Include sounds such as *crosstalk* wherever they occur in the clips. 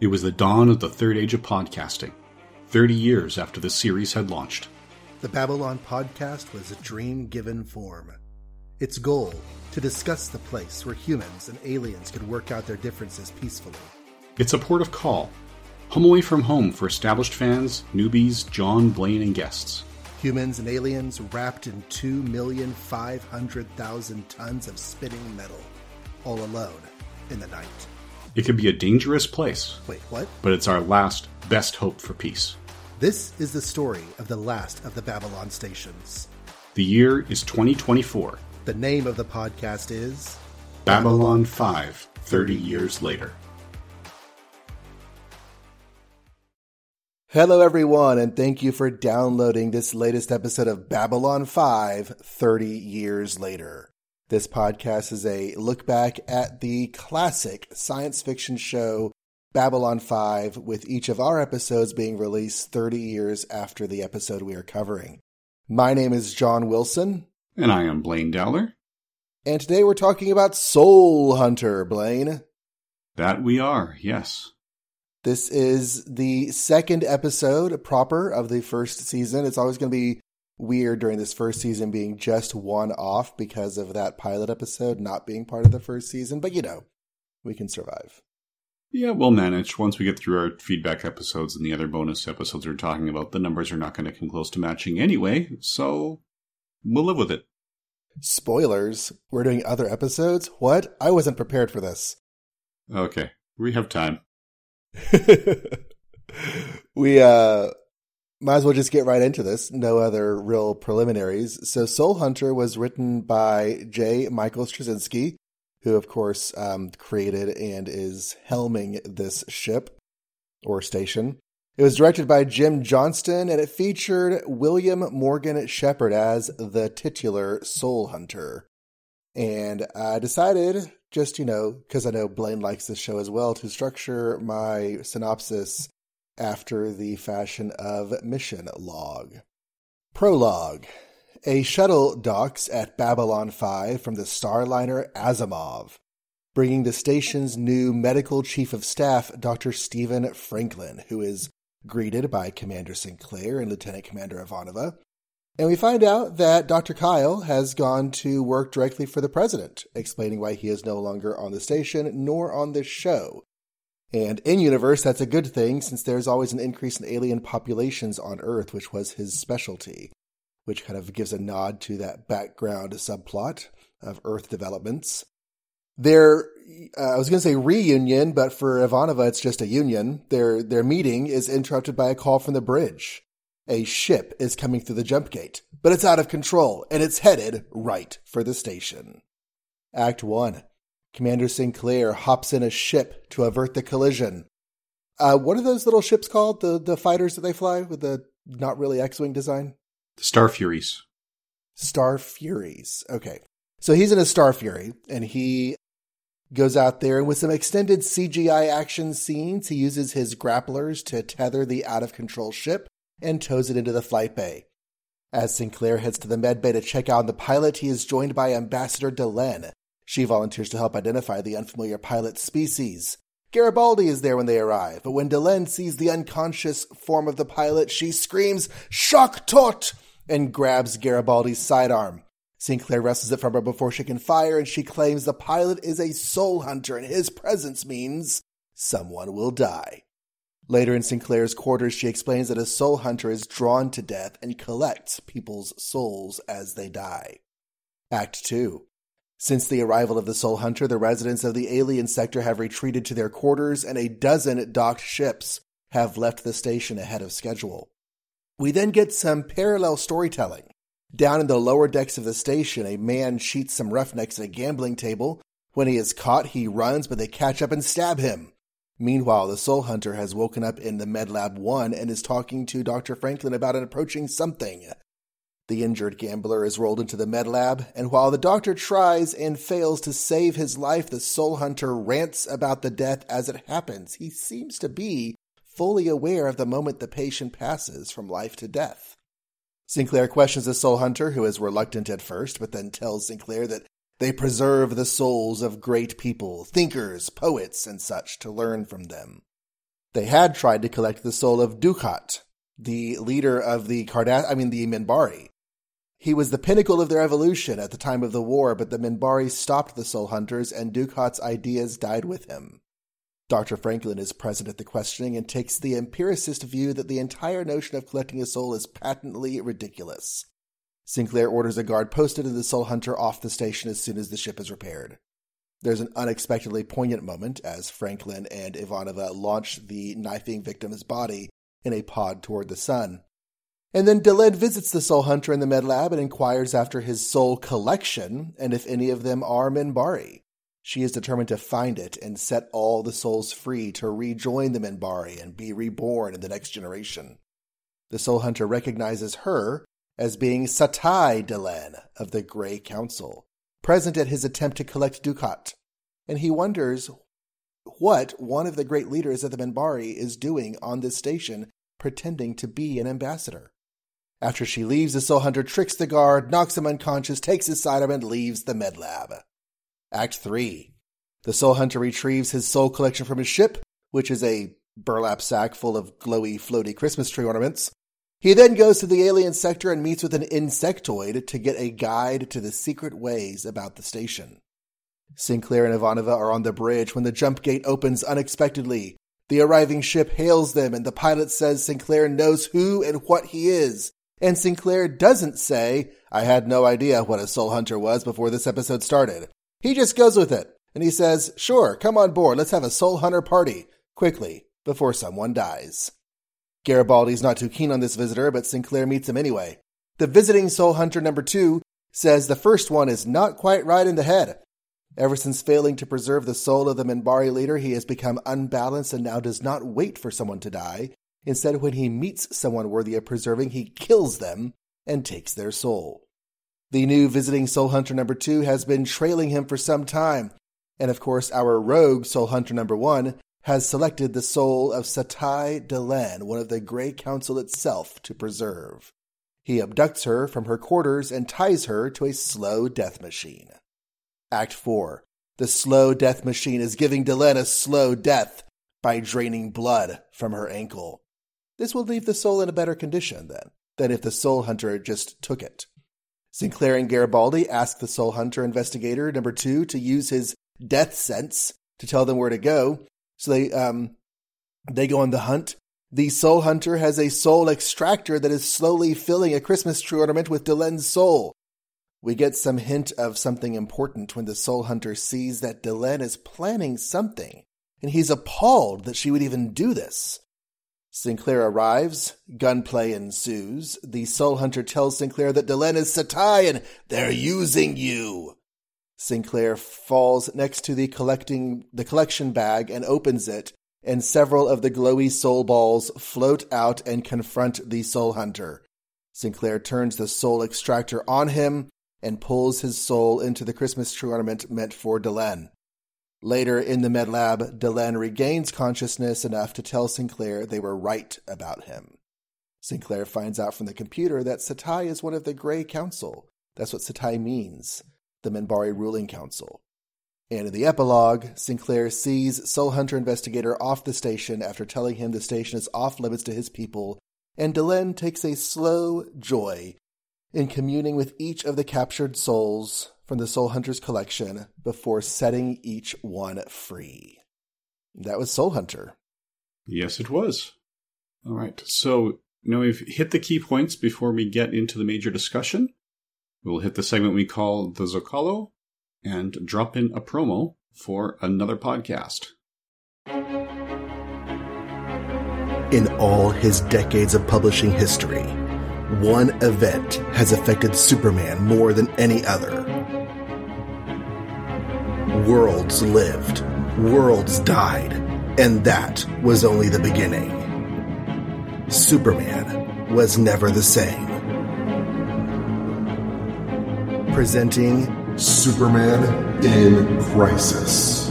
It was the dawn of the third age of podcasting, 30 years after the series had launched. The Babylon podcast was a dream given form. Its goal to discuss the place where humans and aliens could work out their differences peacefully. It's a port of call, home away from home for established fans, newbies, Jon, Blaine, and guests. Humans and aliens wrapped in 2,500,000 tons of spinning metal, all alone in the night. It could be a dangerous place, Wait, what? but it's our last, best hope for peace. This is the story of the last of the Babylon stations. The year is 2024. The name of the podcast is Babylon 5, 30 years later. Hello, everyone, and thank you for downloading this latest episode of Babylon 5 30 Years Later. This podcast is a look back at the classic science fiction show Babylon 5, with each of our episodes being released 30 years after the episode we are covering. My name is Jon Wilson, And I am Blaine Dowler. and today we're talking about Soul Hunter, Blaine. That we are, yes. This is the second episode proper of the first season. It's always going to be weird during this first season being just one off because of that pilot episode not being part of the first season, but you know, we can survive. Yeah, we'll manage. Once we get through our feedback episodes and the other bonus episodes we're talking about, the numbers are not going to come close to matching anyway, so we'll live with it. Spoilers, we're doing other episodes? What? I wasn't prepared for this. Okay, we have time. *laughs* we uh might as well just get right into this. No other real preliminaries. So Soul Hunter was written by J. Michael Straczynski, who of course um, created and is helming this ship or station. It was directed by Jim Johnston and it featured William Morgan Shepard as the titular Soul Hunter. And I decided, just, you know, because I know Blaine likes this show as well, to structure my synopsis after the fashion of Mission Log. Prologue A shuttle docks at Babylon 5 from the Starliner Asimov, bringing the station's new medical chief of staff, Dr. Stephen Franklin, who is greeted by Commander Sinclair and Lieutenant Commander Ivanova. And we find out that Dr. Kyle has gone to work directly for the president, explaining why he is no longer on the station nor on this show. And in universe, that's a good thing since there's always an increase in alien populations on Earth, which was his specialty, which kind of gives a nod to that background subplot of Earth developments. Their, uh, I was going to say reunion, but for Ivanova, it's just a union. Their, their meeting is interrupted by a call from the bridge. A ship is coming through the jump gate, but it's out of control and it's headed right for the station. Act 1. Commander Sinclair hops in a ship to avert the collision. Uh, what are those little ships called? The the fighters that they fly with the not really X-wing design? The Star Furies. Star Furies. Okay. So he's in a Star Fury and he goes out there and with some extended CGI action scenes, he uses his grapplers to tether the out of control ship and tows it into the flight bay. As Sinclair heads to the med bay to check out on the pilot, he is joined by Ambassador Delenn. She volunteers to help identify the unfamiliar pilot's species. Garibaldi is there when they arrive, but when Delenn sees the unconscious form of the pilot, she screams, Shock tot! and grabs Garibaldi's sidearm. Sinclair wrestles it from her before she can fire, and she claims the pilot is a soul hunter, and his presence means someone will die. Later in Sinclair's quarters, she explains that a soul hunter is drawn to death and collects people's souls as they die. Act 2. Since the arrival of the Soul Hunter, the residents of the alien sector have retreated to their quarters, and a dozen docked ships have left the station ahead of schedule. We then get some parallel storytelling. Down in the lower decks of the station, a man cheats some roughnecks at a gambling table. When he is caught, he runs, but they catch up and stab him. Meanwhile, the Soul Hunter has woken up in the MedLab 1 and is talking to Dr. Franklin about an approaching something. The injured gambler is rolled into the med lab, and while the doctor tries and fails to save his life, the soul hunter rants about the death as it happens. He seems to be fully aware of the moment the patient passes from life to death. Sinclair questions the soul hunter, who is reluctant at first, but then tells Sinclair that they preserve the souls of great people, thinkers, poets, and such, to learn from them. They had tried to collect the soul of Dukhat, the leader of the Cardass, I mean the Minbari. He was the pinnacle of their evolution at the time of the war, but the Minbari stopped the Soul Hunters and Dukhat's ideas died with him. Dr. Franklin is present at the questioning and takes the empiricist view that the entire notion of collecting a soul is patently ridiculous. Sinclair orders a guard posted and the Soul Hunter off the station as soon as the ship is repaired. There's an unexpectedly poignant moment as Franklin and Ivanova launch the knifing victim's body in a pod toward the sun. And then Delenn visits the Soul Hunter in the med lab and inquires after his soul collection and if any of them are Minbari. She is determined to find it and set all the souls free to rejoin the Minbari and be reborn in the next generation. The Soul Hunter recognizes her as being Satai Delenn of the Grey Council, present at his attempt to collect Dukhat, and he wonders what one of the great leaders of the Minbari is doing on this station pretending to be an ambassador. After she leaves, the Soul Hunter tricks the guard, knocks him unconscious, takes his sidearm, and leaves the med lab. Act 3. The Soul Hunter retrieves his soul collection from his ship, which is a burlap sack full of glowy, floaty Christmas tree ornaments, he then goes to the alien sector and meets with an insectoid to get a guide to the secret ways about the station. Sinclair and Ivanova are on the bridge when the jump gate opens unexpectedly. The arriving ship hails them, and the pilot says Sinclair knows who and what he is. And Sinclair doesn't say, I had no idea what a soul hunter was before this episode started. He just goes with it, and he says, Sure, come on board, let's have a soul hunter party, quickly, before someone dies. Garibaldi's not too keen on this visitor, but Sinclair meets him anyway. The visiting soul hunter number two says the first one is not quite right in the head. Ever since failing to preserve the soul of the Minbari leader, he has become unbalanced and now does not wait for someone to die. Instead, when he meets someone worthy of preserving, he kills them and takes their soul. The new visiting soul hunter number two has been trailing him for some time, and of course, our rogue soul hunter number one has selected the soul of Satai Delenn, one of the Grey Council itself, to preserve. He abducts her from her quarters and ties her to a slow death machine. Act 4. The slow death machine is giving Delenn a slow death by draining blood from her ankle. This will leave the soul in a better condition, then, than if the soul hunter just took it. Sinclair and Garibaldi ask the soul hunter investigator number two to use his death sense to tell them where to go, so they um they go on the hunt. The soul hunter has a soul extractor that is slowly filling a Christmas tree ornament with Delenn's soul. We get some hint of something important when the soul hunter sees that Delenn is planning something, and he's appalled that she would even do this. Sinclair arrives, gunplay ensues. The soul hunter tells Sinclair that Delenn is Satai and they're using you. Sinclair falls next to the collecting the collection bag and opens it, and several of the glowy soul balls float out and confront the soul hunter. Sinclair turns the soul extractor on him and pulls his soul into the Christmas tree ornament meant for Delenn. Later in the med lab, Delenn regains consciousness enough to tell Sinclair they were right about him. Sinclair finds out from the computer that Satai is one of the Grey Council. That's what Satai means the Minbari ruling council. And in the epilogue, Sinclair sees Soul Hunter Investigator off the station after telling him the station is off limits to his people, and Delenn takes a slow joy in communing with each of the captured souls from the Soul Hunter's collection before setting each one free. That was Soul Hunter. Yes, it was. All right. So now we've hit the key points before we get into the major discussion. We'll hit the segment we call the Zocalo and drop in a promo for another podcast. In all his decades of publishing history, one event has affected Superman more than any other. Worlds lived, worlds died, and that was only the beginning. Superman was never the same. Presenting Superman in Crisis.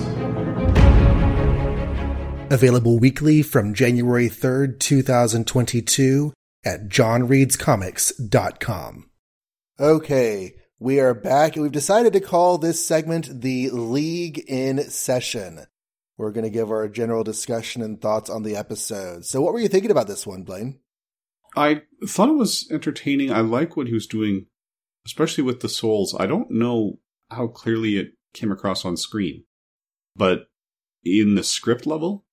Available weekly from January 3rd, 2022 at johnreadscomics.com. Okay, we are back and we've decided to call this segment the League in Session. we're going to give our general discussion and thoughts on the episode. So, what were you thinking about this one, Blaine? I thought it was entertaining. I like what he was doing, especially with the souls. I don't know how clearly it came across on screen, but in the script level,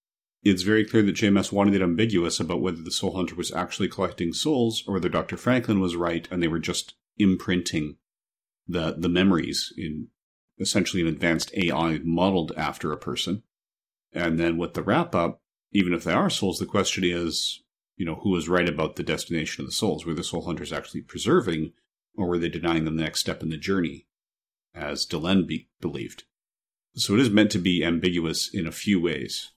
it's very clear that JMS wanted it ambiguous about whether the Soul Hunter was actually collecting souls or whether Dr. Franklin was right and they were just imprinting the the memories in essentially an advanced AI modeled after a person. And then with the wrap up, even if they are souls, the question is, you know, who was right about the destination of the souls? Were the soul hunters actually preserving, or were they denying them the next step in the journey, as Delenn be- believed? So it is meant to be ambiguous in a few ways.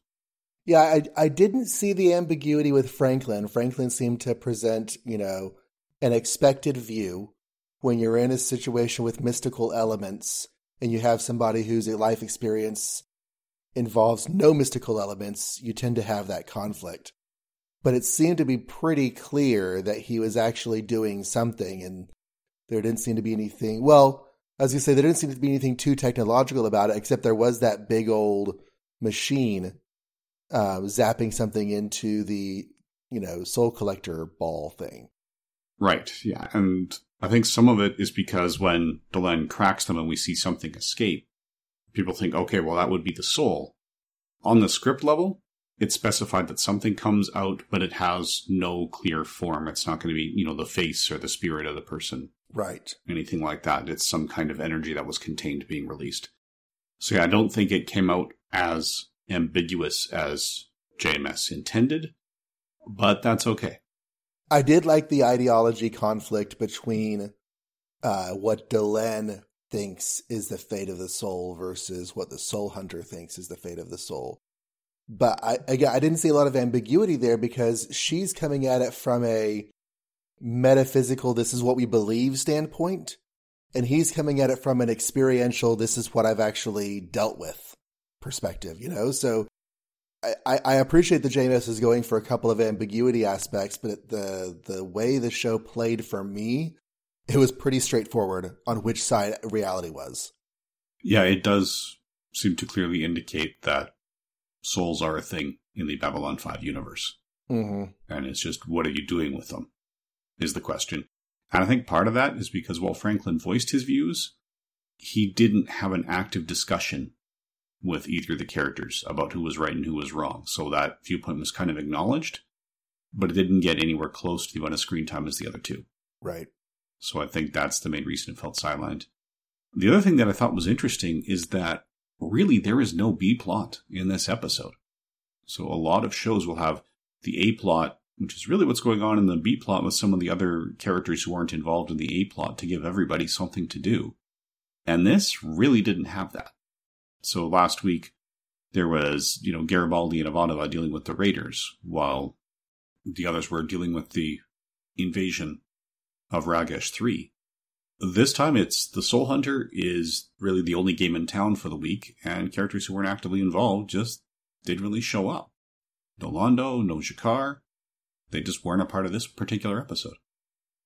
Yeah, I I didn't see the ambiguity with Franklin. Franklin seemed to present, you know, an expected view when you're in a situation with mystical elements and you have somebody whose life experience involves no mystical elements, you tend to have that conflict. But it seemed to be pretty clear that he was actually doing something, and there didn't seem to be anything. Well, as you say, there didn't seem to be anything too technological about it, except there was that big old machine uh, zapping something into the, you know, soul collector ball thing. Right. Yeah. And I think some of it is because when Delenn cracks them and we see something escape, people think, okay, well, that would be the soul. On the script level, it's specified that something comes out, but it has no clear form. It's not going to be, you know, the face or the spirit of the person. Right. Anything like that. It's some kind of energy that was contained being released. So yeah, I don't think it came out as ambiguous as JMS intended, but that's okay. I did like the ideology conflict between uh, what Delenn thinks is the fate of the soul versus what the soul hunter thinks is the fate of the soul. But I again, I didn't see a lot of ambiguity there because she's coming at it from a metaphysical, this is what we believe standpoint, and he's coming at it from an experiential, this is what I've actually dealt with perspective. You know, so I, I appreciate the JMS is going for a couple of ambiguity aspects, but the the way the show played for me, it was pretty straightforward on which side reality was. Yeah, it does seem to clearly indicate that souls are a thing in the Babylon 5 universe. Mm-hmm. And it's just, what are you doing with them? Is the question. And I think part of that is because while Franklin voiced his views, he didn't have an active discussion with either of the characters about who was right and who was wrong. So that viewpoint was kind of acknowledged, but it didn't get anywhere close to the amount of screen time as the other two. Right. So I think that's the main reason it felt sidelined. The other thing that I thought was interesting is that really there is no B plot in this episode. So a lot of shows will have the A plot, which is really what's going on in the B plot with some of the other characters who aren't involved in the A plot to give everybody something to do. And this really didn't have that. So last week, there was, you know, Garibaldi and Ivanova dealing with the Raiders, while the others were dealing with the invasion of Ragesh 3. This time it's the Soul Hunter is really the only game in town for the week, and characters who weren't actively involved just didn't really show up. No Londo, no G'Kar. They just weren't a part of this particular episode.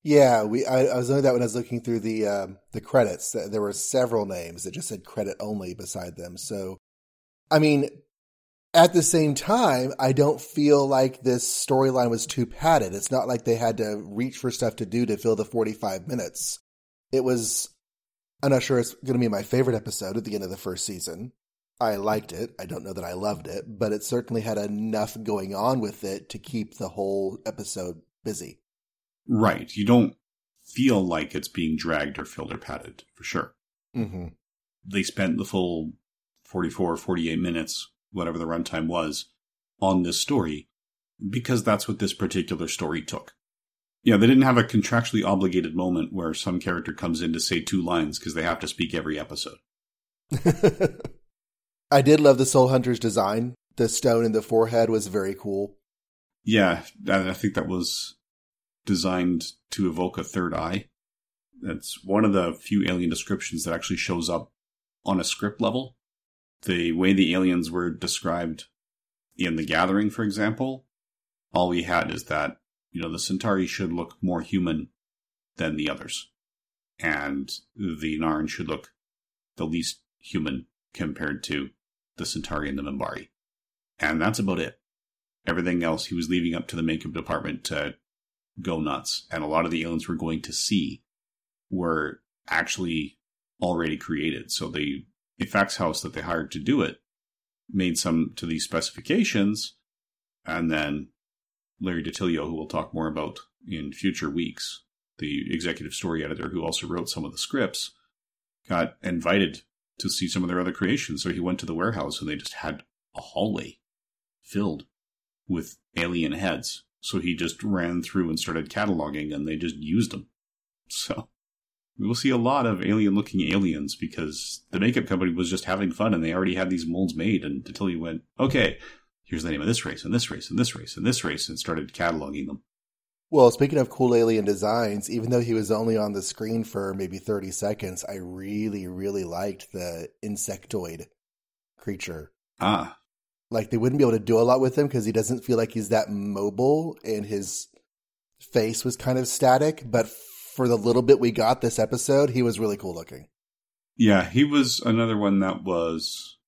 Yeah, we. I, I was knowing that when I was looking through the um, the credits. There were several names that just said credit only beside them. So, I mean, at the same time, I don't feel like this storyline was too padded. It's not like they had to reach for stuff to do to fill the forty five minutes. It was. I'm not sure it's going to be my favorite episode at the end of the first season. I liked it. I don't know that I loved it, but it certainly had enough going on with it to keep the whole episode busy. Right. You don't feel like it's being dragged or filled or padded, for sure. Mm-hmm. They spent the full 44, 48 minutes, whatever the runtime was, on this story because that's what this particular story took. Yeah, they didn't have a contractually obligated moment where some character comes in to say two lines because they have to speak every episode. *laughs* I did love the Soul Hunter's design. The stone in the forehead was very cool. Yeah, I think that was designed to evoke a third eye. That's one of the few alien descriptions that actually shows up on a script level. The way the aliens were described in The Gathering, for example, all we had is that, you know, the Centauri should look more human than the others. And the Narn should look the least human compared to the Centauri and the Minbari. And that's about it. Everything else he was leaving up to the makeup department to go nuts. And a lot of the aliens we're going to see were actually already created. So the effects house that they hired to do it made some to these specifications. And then Larry DiTillio, who we'll talk more about in future weeks, the executive story editor who also wrote some of the scripts, got invited to see some of their other creations. So he went to the warehouse and they just had a hallway filled with alien heads. So he just ran through and started cataloging and they just used them. So we will see a lot of alien looking aliens because the makeup company was just having fun and they already had these molds made. And until you went, okay, here's the name of this race and this race and this race and this race and started cataloging them. Well, speaking of cool alien designs, even though he was only on the screen for maybe 30 seconds, I really, really liked the insectoid creature. Ah. Like they wouldn't be able to do a lot with him because he doesn't feel like he's that mobile and his face was kind of static. But for the little bit we got this episode, he was really cool looking. Yeah, he was another one that was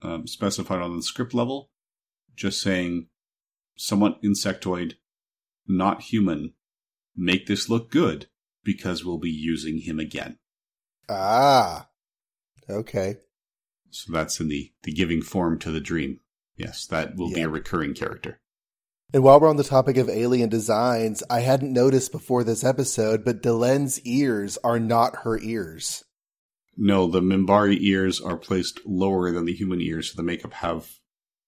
um, specified on the script level, just saying somewhat insectoid not human, make this look good because we'll be using him again. Ah, okay. So that's in the, the giving form to the dream. Yes, that will yeah. be a recurring character. And while we're on the topic of alien designs, I hadn't noticed before this episode, but Delenn's ears are not her ears. No, the Minbari ears are placed lower than the human ears, so the makeup have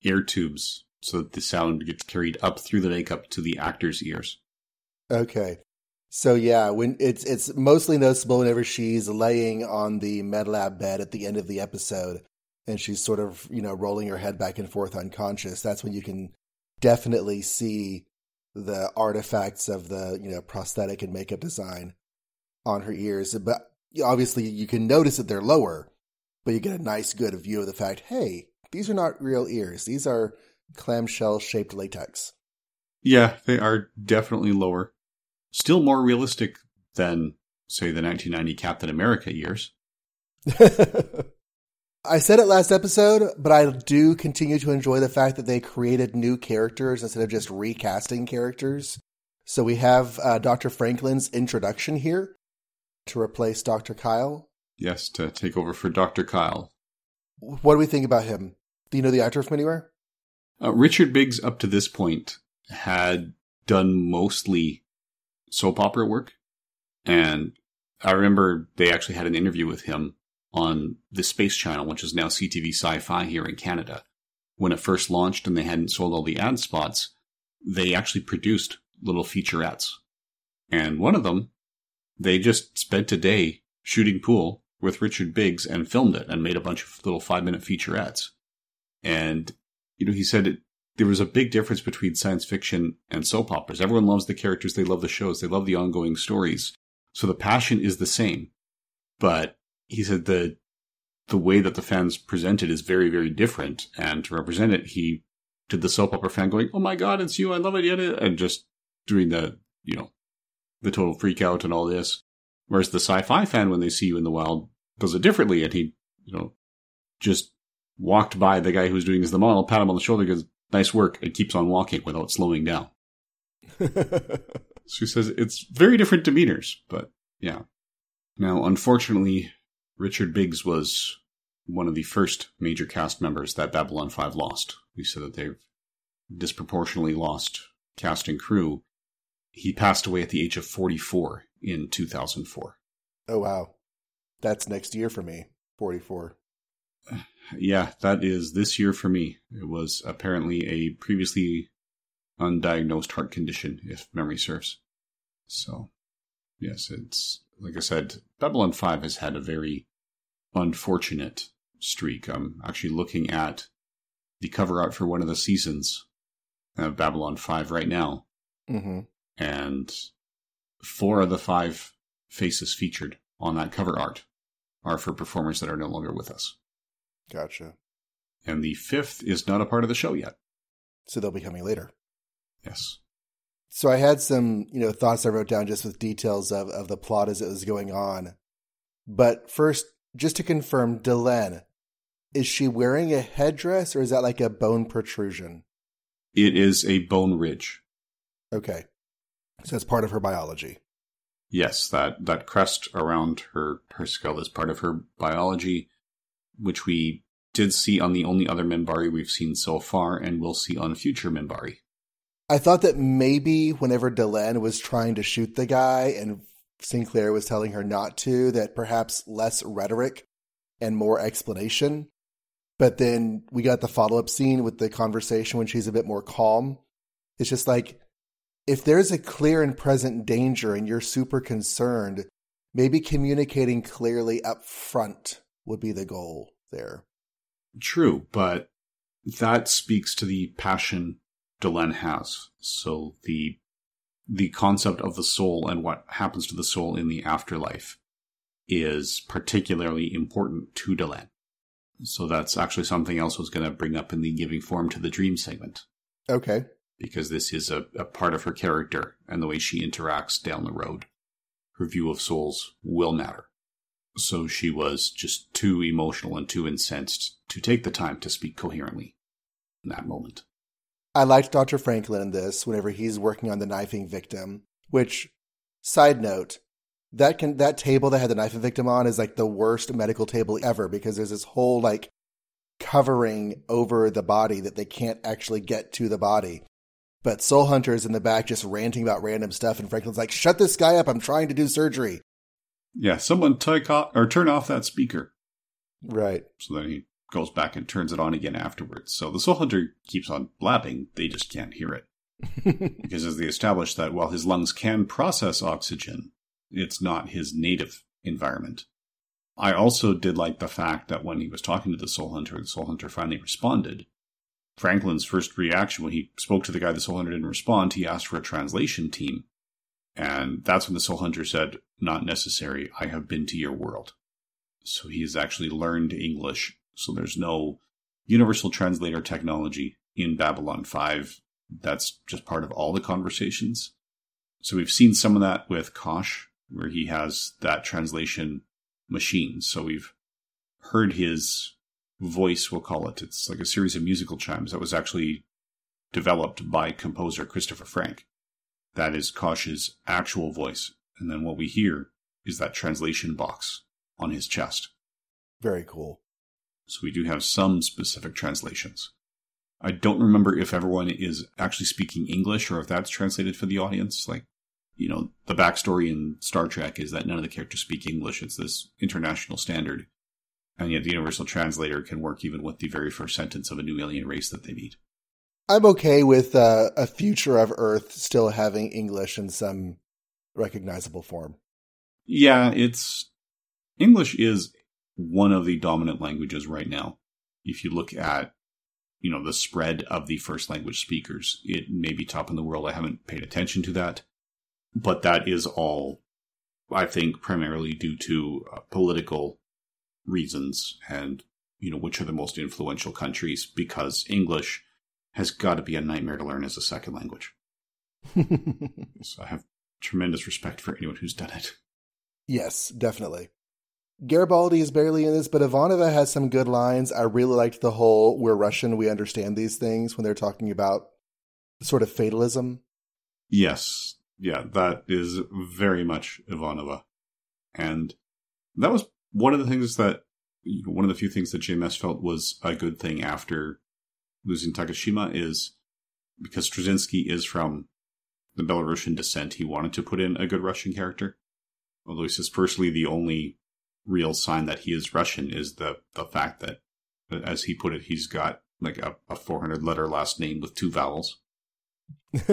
ear tubes so that the sound gets carried up through the makeup to the actor's ears. Okay. So yeah, when it's it's mostly noticeable whenever she's laying on the medlab bed at the end of the episode and she's sort of, you know, rolling her head back and forth unconscious. That's when you can definitely see the artifacts of the, you know, prosthetic and makeup design on her ears. But obviously you can notice that they're lower, but you get a nice good view of the fact, hey, these are not real ears. These are clamshell shaped latex. Yeah, they are definitely lower. Still more realistic than, say, the 1990 Captain America years. *laughs* I said it last episode, but I do continue to enjoy the fact that they created new characters instead of just recasting characters. So we have uh, Dr. Franklin's introduction here to replace Dr. Kyle. Yes, to take over for Dr. Kyle. What do we think about him? Do you know the actor from anywhere? Uh, Richard Biggs, up to this point, had done mostly soap opera work. And I remember they actually had an interview with him on the Space Channel, which is now CTV Sci Fi here in Canada. When it first launched and they hadn't sold all the ad spots, they actually produced little featurettes. And one of them, they just spent a day shooting pool with Richard Biggs and filmed it and made a bunch of little five minute featurettes. And you know, he said it, there was a big difference between science fiction and soap operas. Everyone loves the characters, they love the shows, they love the ongoing stories. So the passion is the same. But he said the the way that the fans present it is very, very different. And to represent it, he did the soap opera fan going, "Oh my god, it's you! I love it!" Yet, and just doing the you know the total freak out and all this. Whereas the sci-fi fan, when they see you in the wild, does it differently, and he you know just walked by the guy who's doing as the model, pat him on the shoulder, goes, nice work, and keeps on walking without slowing down. *laughs* she says it's very different demeanors, but yeah. Now, unfortunately, Richard Biggs was one of the first major cast members that Babylon 5 lost. We said that they've disproportionately lost cast and crew. He passed away at the age of 44 in 2004. Oh, wow. That's next year for me, 44 yeah, that is this year for me. It was apparently a previously undiagnosed heart condition, if memory serves. So, yes, it's like I said, Babylon 5 has had a very unfortunate streak. I'm actually looking at the cover art for one of the seasons of Babylon 5 right now. Mm-hmm. And four of the five faces featured on that cover art are for performers that are no longer with us. Gotcha. And the fifth is not a part of the show yet. So they'll be coming later. Yes. So I had some, you know, thoughts I wrote down just with details of, of the plot as it was going on. But first, just to confirm, Delenn, Is she wearing a headdress or is that like a bone protrusion? It is a bone ridge. Okay. So that's part of her biology. Yes, that, that crest around her, her skull is part of her biology, which we did see on the only other Minbari we've seen so far and will see on future Minbari. I thought that maybe whenever Delenn was trying to shoot the guy and Sinclair was telling her not to, that perhaps less rhetoric and more explanation. But then we got the follow up scene with the conversation when she's a bit more calm. It's just like, if there's a clear and present danger and you're super concerned, maybe communicating clearly up front would be the goal there. True, but that speaks to the passion Delenn has. So the the concept of the soul and what happens to the soul in the afterlife is particularly important to Delenn. So that's actually something else I was going to bring up in the giving form to the dream segment. Okay. Because this is a, a part of her character and the way she interacts down the road. Her view of souls will matter. So she was just too emotional and too incensed to take the time to speak coherently in that moment. I liked Dr. Franklin in this whenever he's working on the knifing victim, which, side note, that can that table that had the knifing victim on is like the worst medical table ever because there's this whole like covering over the body that they can't actually get to the body. But Soul Hunter's in the back just ranting about random stuff, and Franklin's like, "Shut this guy up! I'm trying to do surgery." Yeah, someone take off or turn off that speaker. Right. So then he goes back and turns it on again afterwards. So the Soul Hunter keeps on blabbing, they just can't hear it. *laughs* because as they establish that while his lungs can process oxygen, it's not his native environment. I also did like the fact that when he was talking to the Soul Hunter, the Soul Hunter finally responded. Franklin's first reaction when he spoke to the guy the Soul Hunter didn't respond, he asked for a translation team. And that's when the Soul Hunter said, Not necessary, I have been to your world. So he's actually learned English so there's no universal translator technology in Babylon 5. That's just part of all the conversations. So we've seen some of that with Kosh, where he has that translation machine. So we've heard his voice, we'll call it. It's like a series of musical chimes that was actually developed by composer Christopher Franke. That is Kosh's actual voice. And then what we hear is that translation box on his chest. Very cool. So we do have some specific translations. I don't remember if everyone is actually speaking English or if that's translated for the audience. Like, you know, the backstory in Star Trek is that none of the characters speak English. It's this international standard. And yet the universal translator can work even with the very first sentence of a new alien race that they meet. I'm okay with uh, a future of Earth still having English in some recognizable form. Yeah, it's English is one of the dominant languages right now. If you look at, you know, the spread of the first language speakers, it may be top in the world. I haven't paid attention to that, but that is all, I think, primarily due to uh, political reasons and, you know, which are the most influential countries because English has got to be a nightmare to learn as a second language. *laughs* so I have tremendous respect for anyone who's done it. Yes, definitely. Garibaldi is barely in this, but Ivanova has some good lines. I really liked the whole "We're Russian, we understand these things" when they're talking about sort of fatalism. Yes, yeah, that is very much Ivanova, and that was one of the things that one of the few things that JMS felt was a good thing after losing Takashima is because Straczynski is from the Belarusian descent. He wanted to put in a good Russian character, although he says personally the only real sign that he is Russian is the the fact that, as he put it, he's got like a, a 400 letter last name with two vowels. *laughs*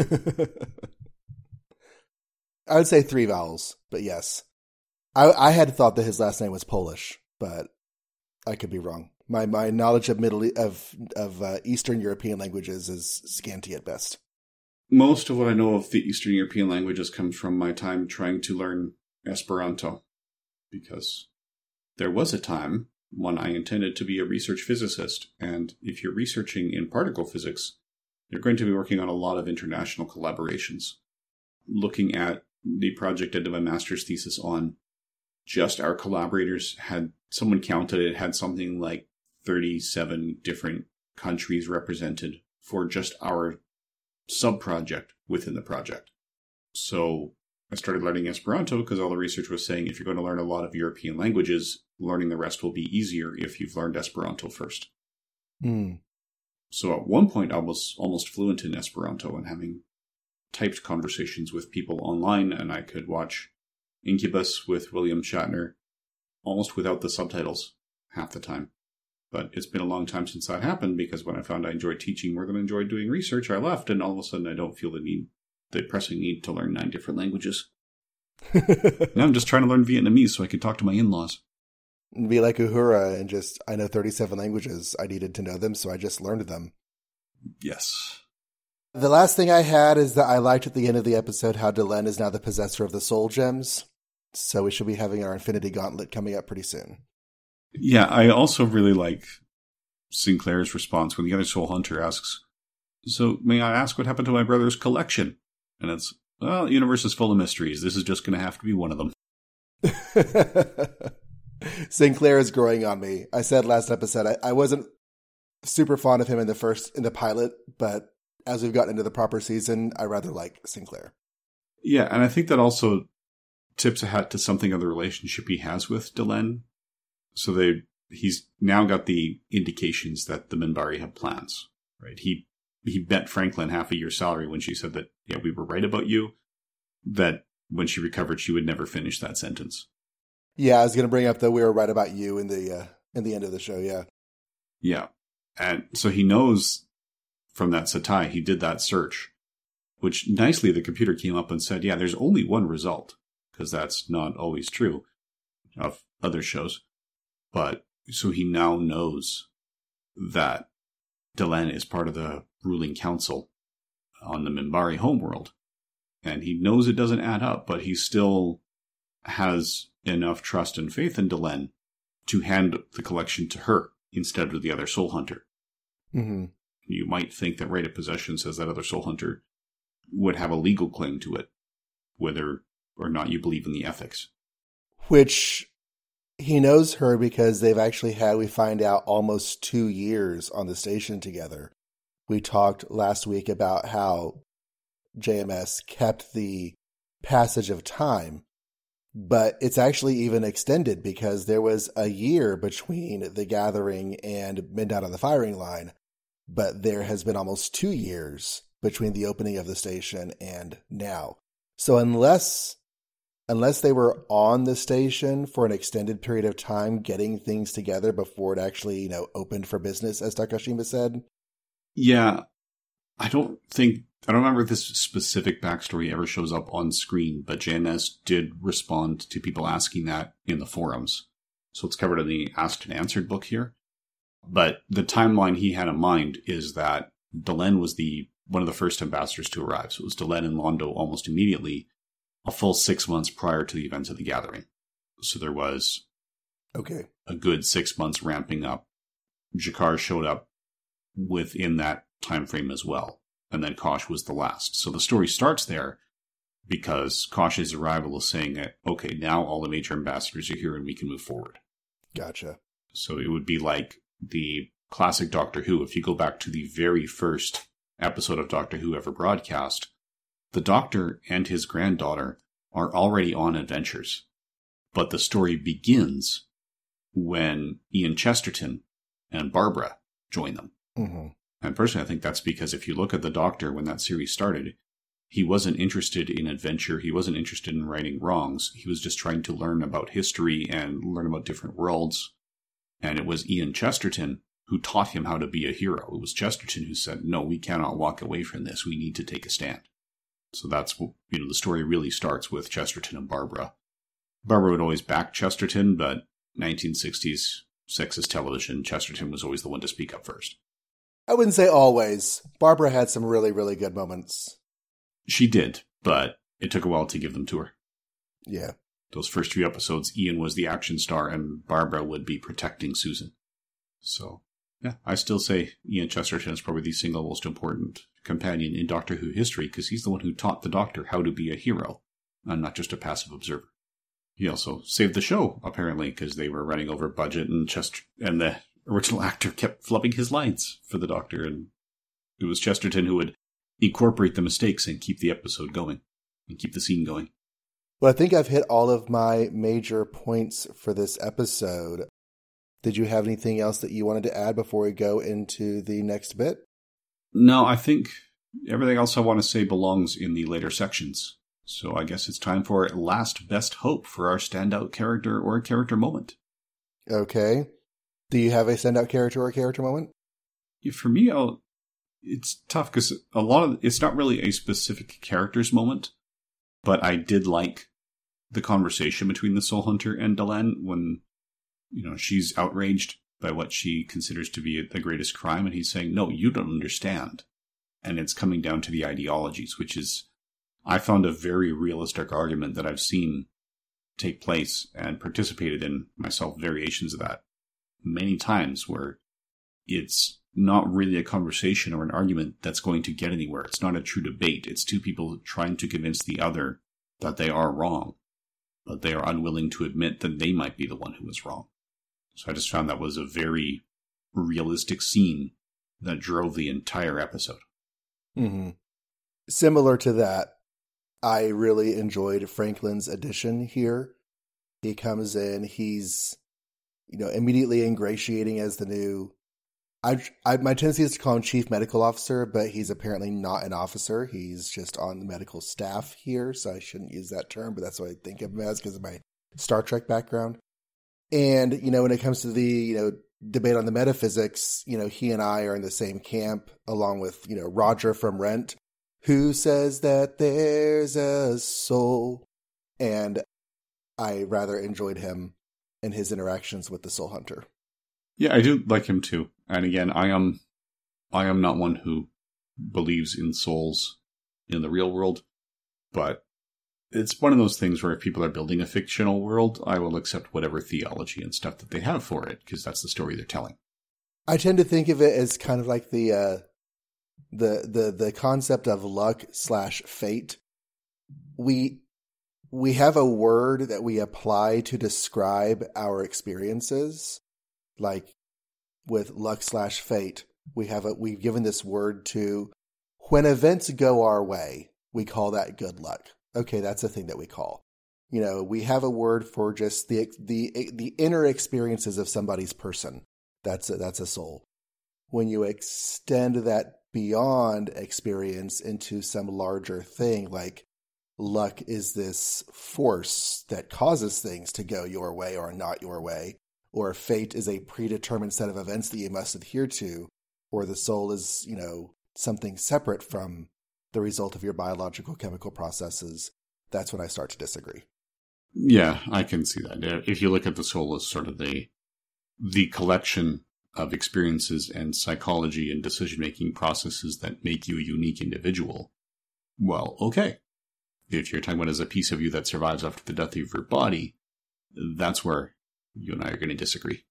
I would say three vowels, but yes. I, I had thought that his last name was Polish, but I could be wrong. My my knowledge of Middle of of uh, Eastern European languages is scanty at best. Most of what I know of the Eastern European languages comes from my time trying to learn Esperanto, because there was a time when I intended to be a research physicist, and if you're researching in particle physics, you're going to be working on a lot of international collaborations. Looking at the project I did my master's thesis on, just our collaborators had someone counted it had something like 37 different countries represented for just our sub project within the project. So I started learning Esperanto because all the research was saying if you're going to learn a lot of European languages, learning the rest will be easier if you've learned Esperanto first. Mm. So at one point, I was almost fluent in Esperanto and having typed conversations with people online, and I could watch Incubus with William Shatner almost without the subtitles half the time. But it's been a long time since that happened because when I found I enjoyed teaching more than I enjoyed doing research, I left, and all of a sudden I don't feel the need, the pressing need to learn nine different languages. *laughs* now I'm just trying to learn Vietnamese so I can talk to my in-laws. Be like Uhura and just, I know 37 languages. I needed to know them, so I just learned them. Yes. The last thing I had is that I liked at the end of the episode how Delenn is now the possessor of the soul gems. So we should be having our Infinity Gauntlet coming up pretty soon. Yeah, I also really like Sinclair's response when the other soul hunter asks, So, may I ask what happened to my brother's collection? And it's, Well, the universe is full of mysteries. This is just going to have to be one of them. *laughs* Sinclair is growing on me. I said last episode I, I wasn't super fond of him in the first in the pilot, but as we've gotten into the proper season, I rather like Sinclair. Yeah, and I think that also tips a hat to something of the relationship he has with Delenn. So they he's now got the indications that the Minbari have plans. Right. He he bet Franklin half a year's salary when she said that, yeah, we were right about you. That when she recovered, she would never finish that sentence. Yeah, I was going to bring up that we were right about you in the uh, in the end of the show. Yeah, yeah, and so he knows from that Satai he did that search, which nicely the computer came up and said, yeah, there's only one result because that's not always true of other shows, but so he now knows that Delenn is part of the ruling council on the Minbari homeworld. And he knows it doesn't add up, but he still has enough trust and faith in Delenn to hand the collection to her instead of the other soul hunter. mm-hmm. You might think that right of possession says that other soul hunter would have a legal claim to it, whether or not you believe in the ethics. which he knows her because they've actually had we find out almost two years on the station together. We talked last week about how JMS kept the passage of time, but it's actually even extended because there was a year between the gathering and midnight on the firing line, but there has been almost two years between the opening of the station and now. So unless unless they were on the station for an extended period of time getting things together before it actually, you know, opened for business, as Takashima said. Yeah, I don't think I don't remember if this specific backstory ever shows up on screen, but JMS did respond to people asking that in the forums. So it's covered in the asked and answered book here. But the timeline he had in mind is that Delenn was the one of the first ambassadors to arrive. So it was Delenn and Londo almost immediately, a full six months prior to the events of the gathering. So there was Okay. a good six months ramping up. G'Kar showed up within that time frame as well, and then Kosh was the last. So the story starts there because Kosh's arrival is saying that okay, now all the major ambassadors are here and we can move forward. Gotcha. So it would be like the classic Doctor Who. If you go back to the very first episode of Doctor Who ever broadcast, the Doctor and his granddaughter are already on adventures. But the story begins when Ian Chesterton and Barbara join them. Hmm And personally, I think that's because if you look at the Doctor when that series started, he wasn't interested in adventure. He wasn't interested in righting wrongs. He was just trying to learn about history and learn about different worlds. And it was Ian Chesterton who taught him how to be a hero. It was Chesterton who said, no, we cannot walk away from this. We need to take a stand. So that's, you know, the story really starts with Chesterton and Barbara. Barbara would always back Chesterton, but 1960s sexist television, Chesterton was always the one to speak up first. I wouldn't say always. Barbara had some really, really good moments. She did, but it took a while to give them to her. Yeah. Those first few episodes, Ian was the action star and Barbara would be protecting Susan. So, yeah, I still say Ian Chesterton is probably the single most important companion in Doctor Who history because he's the one who taught the Doctor how to be a hero and not just a passive observer. He also saved the show, apparently, because they were running over budget and Chester- and the original actor kept flubbing his lines for the Doctor, and it was Chesterton who would incorporate the mistakes and keep the episode going and keep the scene going. Well, I think I've hit all of my major points for this episode. Did you have anything else that you wanted to add before we go into the next bit? No, I think everything else I want to say belongs in the later sections. So I guess it's time for last best hope for our standout character or character moment. Okay. Do you have a standout character or character moment? For me, I'll, it's tough because a lot of it's not really a specific character's moment, but I did like the conversation between the Soul Hunter and Delenn when you know she's outraged by what she considers to be the greatest crime, and he's saying, "No, you don't understand," and it's coming down to the ideologies, which is I found a very realistic argument that I've seen take place and participated in myself variations of that many times where it's not really a conversation or an argument that's going to get anywhere. It's not a true debate. It's two people trying to convince the other that they are wrong, but they are unwilling to admit that they might be the one who is wrong. So I just found that was a very realistic scene that drove the entire episode. Mm-hmm. Similar to that, I really enjoyed Franklin's addition here. He comes in, he's you know immediately ingratiating as the new I, I, my tendency is to call him chief medical officer, but he's apparently not an officer. He's just on the medical staff here, so I shouldn't use that term, but that's what I think of him as because of my Star Trek background. And you know, when it comes to the you know debate on the metaphysics, you know, he and I are in the same camp, along with you know Roger from Rent, who says that there's a soul, and I rather enjoyed him and his interactions with the Soul Hunter. Yeah, I do like him too. And again, I am I am not one who believes in souls in the real world, but it's one of those things where if people are building a fictional world, I will accept whatever theology and stuff that they have for it because that's the story they're telling. I tend to think of it as kind of like the uh, the the the concept of luck slash fate. We we have a word that we apply to describe our experiences, like with luck slash fate. We have a we've given this word to when events go our way, we call that good luck. Okay, that's a thing that we call. You know, we have a word for just the the the inner experiences of somebody's person. That's a, that's a soul. When you extend that beyond experience into some larger thing, like luck is this force that causes things to go your way or not your way, or fate is a predetermined set of events that you must adhere to, or the soul is, you know, something separate from the result of your biological chemical processes, that's when I start to disagree. Yeah, I can see that. If you look at the soul as sort of the the collection of experiences and psychology and decision making processes that make you a unique individual, well, okay. If you're talking about as a piece of you that survives after the death of your body, that's where you and I are going to disagree.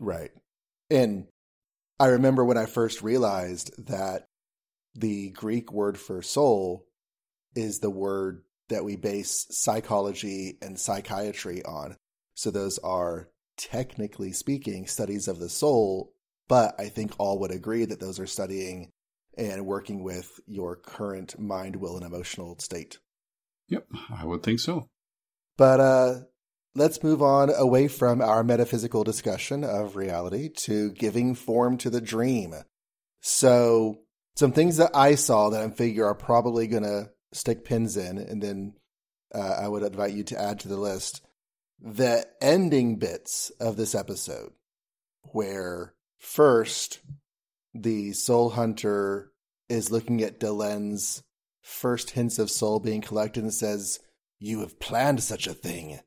Right. And I remember when I first realized that the Greek word for soul is the word that we base psychology and psychiatry on. So those are technically speaking studies of the soul, but I think all would agree that those are studying and working with your current mind, will, and emotional state. Yep, I would think so. But uh, let's move on away from our metaphysical discussion of reality to giving form to the dream. So, some things that I saw that I figure are probably going to stick pins in, and then uh, I would invite you to add to the list the ending bits of this episode, where first the soul hunter is looking at Delenn's first hints of soul being collected and says, You have planned such a thing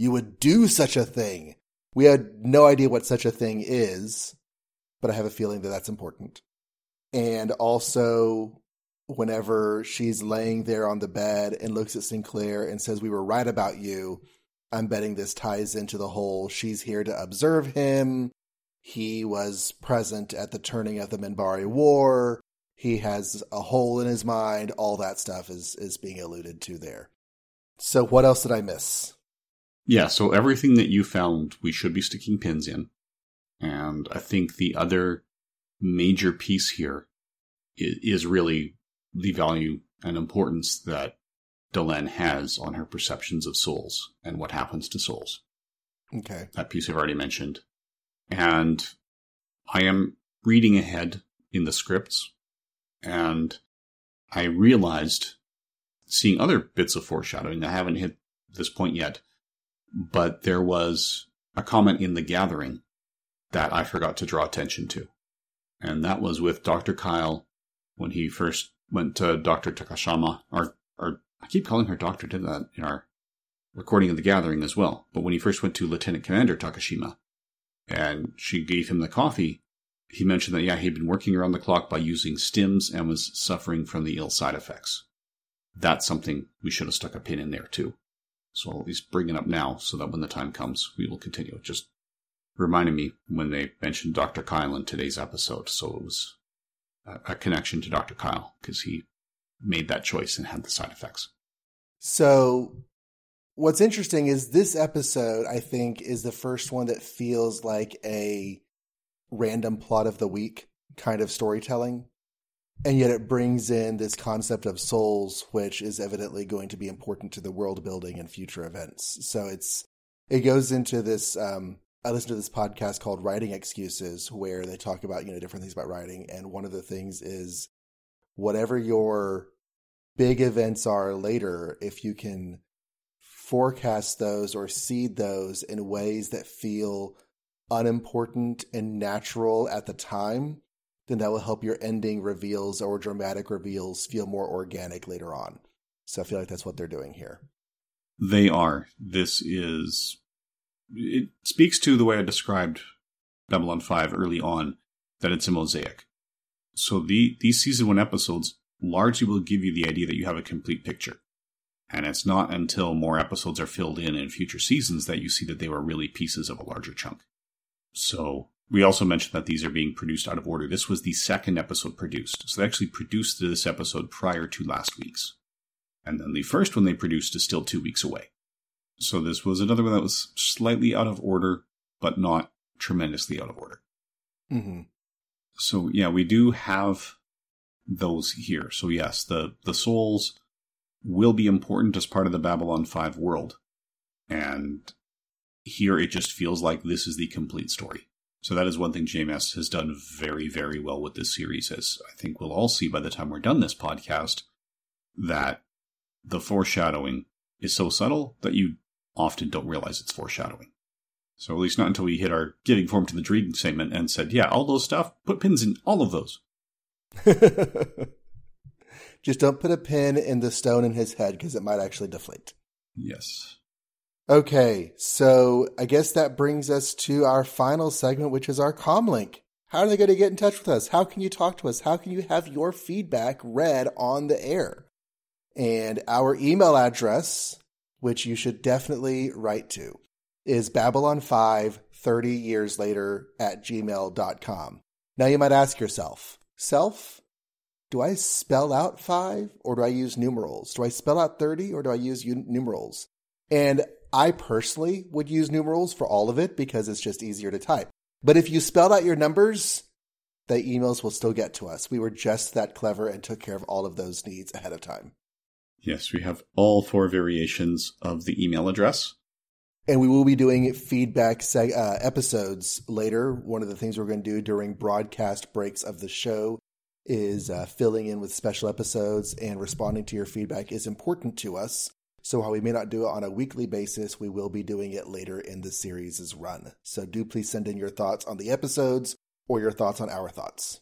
you would do such a thing. We had no idea what such a thing is, but I have a feeling that that's important. And also, whenever she's laying there on the bed and looks at Sinclair and says, We were right about you, I'm betting this ties into the whole she's here to observe him. He was present at the turning of the Minbari War. He has a hole in his mind. All that stuff is, is being alluded to there. So, what else did I miss? Yeah, so everything that you found, we should be sticking pins in. And I think the other major piece here is really the value and importance that Delenn has on her perceptions of souls and what happens to souls. Okay. That piece I've already mentioned. And I am reading ahead in the scripts and I realized seeing other bits of foreshadowing. I haven't hit this point yet, but there was a comment in the gathering that I forgot to draw attention to. And that was with Dr. Kyle when he first went to Dr. Takashima, or, or I keep calling her doctor, did that in our recording of the gathering as well. But when he first went to Lieutenant Commander Takashima and she gave him the coffee, he mentioned that, yeah, he'd been working around the clock by using stims and was suffering from the ill side effects. That's something we should have stuck a pin in there too. So I'll at least bring it up now so that when the time comes, we will continue. Just reminded me when they mentioned Dr. Kyle in today's episode. So it was a connection to Dr. Kyle because he made that choice and had the side effects. So what's interesting is this episode, I think, is the first one that feels like a random plot of the week kind of storytelling. And yet it brings in this concept of souls, which is evidently going to be important to the world building and future events. So it's, it goes into this, um, I listened to this podcast called Writing Excuses where they talk about, you know, different things about writing. And one of the things is whatever your big events are later, if you can forecast those or seed those in ways that feel unimportant and natural at the time, then that will help your ending reveals or dramatic reveals feel more organic later on. So I feel like that's what they're doing here. They are. This is. It speaks to the way I described Babylon 5 early on, that it's a mosaic. So the these season one episodes largely will give you the idea that you have a complete picture. And it's not until more episodes are filled in in future seasons that you see that they were really pieces of a larger chunk. So we also mentioned that these are being produced out of order. This was the second episode produced. So they actually produced this episode prior to last week's. And then the first one they produced is still two weeks away. So this was another one that was slightly out of order, but not tremendously out of order. Mm-hmm. So yeah, we do have those here. So yes, the, the souls will be important as part of the Babylon 5 world. And here it just feels like this is the complete story. So that is one thing JMS has done very, very well with this series, as I think we'll all see by the time we're done this podcast, that the foreshadowing is so subtle that you often don't realize it's foreshadowing. So at least not until we hit our giving form to the dream segment and said, yeah, all those stuff, put pins in all of those. *laughs* Just don't put a pin in the stone in his head because it might actually deflate. Yes. Okay, so I guess that brings us to our final segment, which is our comlink. How are they going to get in touch with us? How can you talk to us? How can you have your feedback read on the air? And our email address, which you should definitely write to, is Babylon5 30 years later at gmail.com. Now you might ask yourself, self, do I spell out five or do I use numerals? Do I spell out 30 or do I use numerals? And I personally would use numerals for all of it because it's just easier to type. But if you spelled out your numbers, the emails will still get to us. We were just that clever and took care of all of those needs ahead of time. Yes, we have all four variations of the email address. And we will be doing feedback seg- uh, episodes later. One of the things we're going to do during broadcast breaks of the show is uh, filling in with special episodes and responding to your feedback is important to us. So while we may not do it on a weekly basis, we will be doing it later in the series' run. So do please send in your thoughts on the episodes or your thoughts on our thoughts.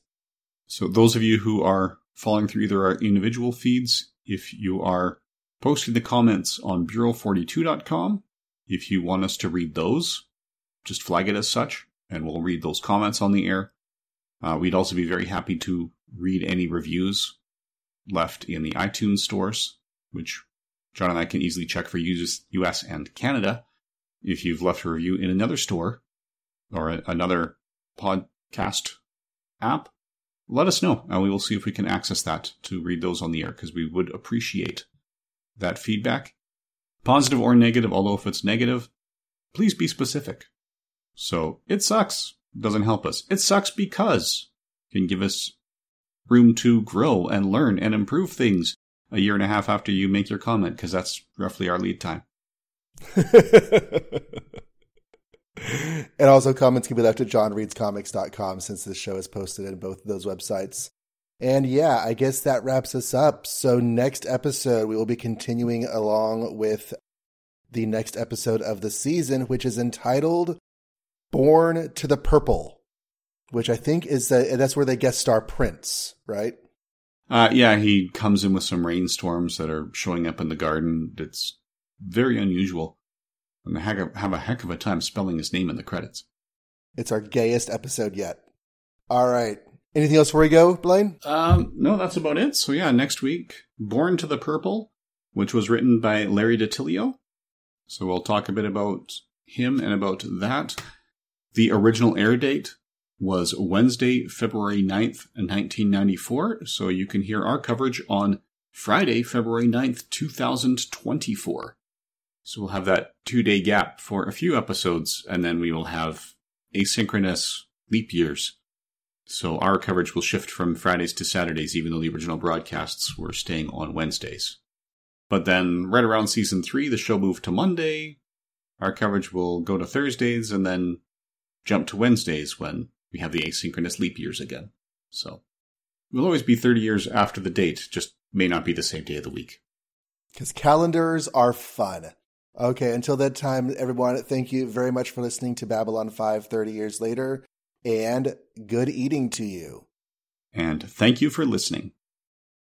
So those of you who are following through either our individual feeds, if you are posting the comments on bureau42.com, if you want us to read those, just flag it as such, and we'll read those comments on the air. Uh, we'd also be very happy to read any reviews left in the iTunes stores, which Jon and I can easily check for US and Canada. If you've left a review in another store or another podcast app, let us know and we will see if we can access that to read those on the air because we would appreciate that feedback. Positive or negative, although if it's negative, please be specific. So it sucks. doesn't help us. It sucks because it can give us room to grow and learn and improve things a year and a half after you make your comment, because that's roughly our lead time. *laughs* and also comments can be left at johnreadscomics.com since this show is posted in both of those websites. And yeah, I guess that wraps us up. So next episode, we will be continuing along with the next episode of the season, which is entitled Born to the Purple, which I think is the, that's where they guest star Prince, right? Uh, yeah, he comes in with some rainstorms that are showing up in the garden. It's very unusual. And I have a heck of a time spelling his name in the credits. It's our gayest episode yet. All right. Anything else before we go, Blaine? Um, no, that's about it. So yeah, next week, Born to the Purple, which was written by Larry DiTillio. So we'll talk a bit about him and about that. The original air date was Wednesday, February 9th, 1994. So you can hear our coverage on Friday, February 9th, 2024. So we'll have that two day gap for a few episodes, and then we will have asynchronous leap years. So our coverage will shift from Fridays to Saturdays, even though the original broadcasts were staying on Wednesdays. But then, right around season three, the show moved to Monday. Our coverage will go to Thursdays and then jump to Wednesdays when we have the asynchronous leap years again. So we'll always be 30 years after the date, just may not be the same day of the week. Because calendars are fun. Okay, until that time, everyone, thank you very much for listening to Babylon 5 30 years later, and good eating to you. And thank you for listening.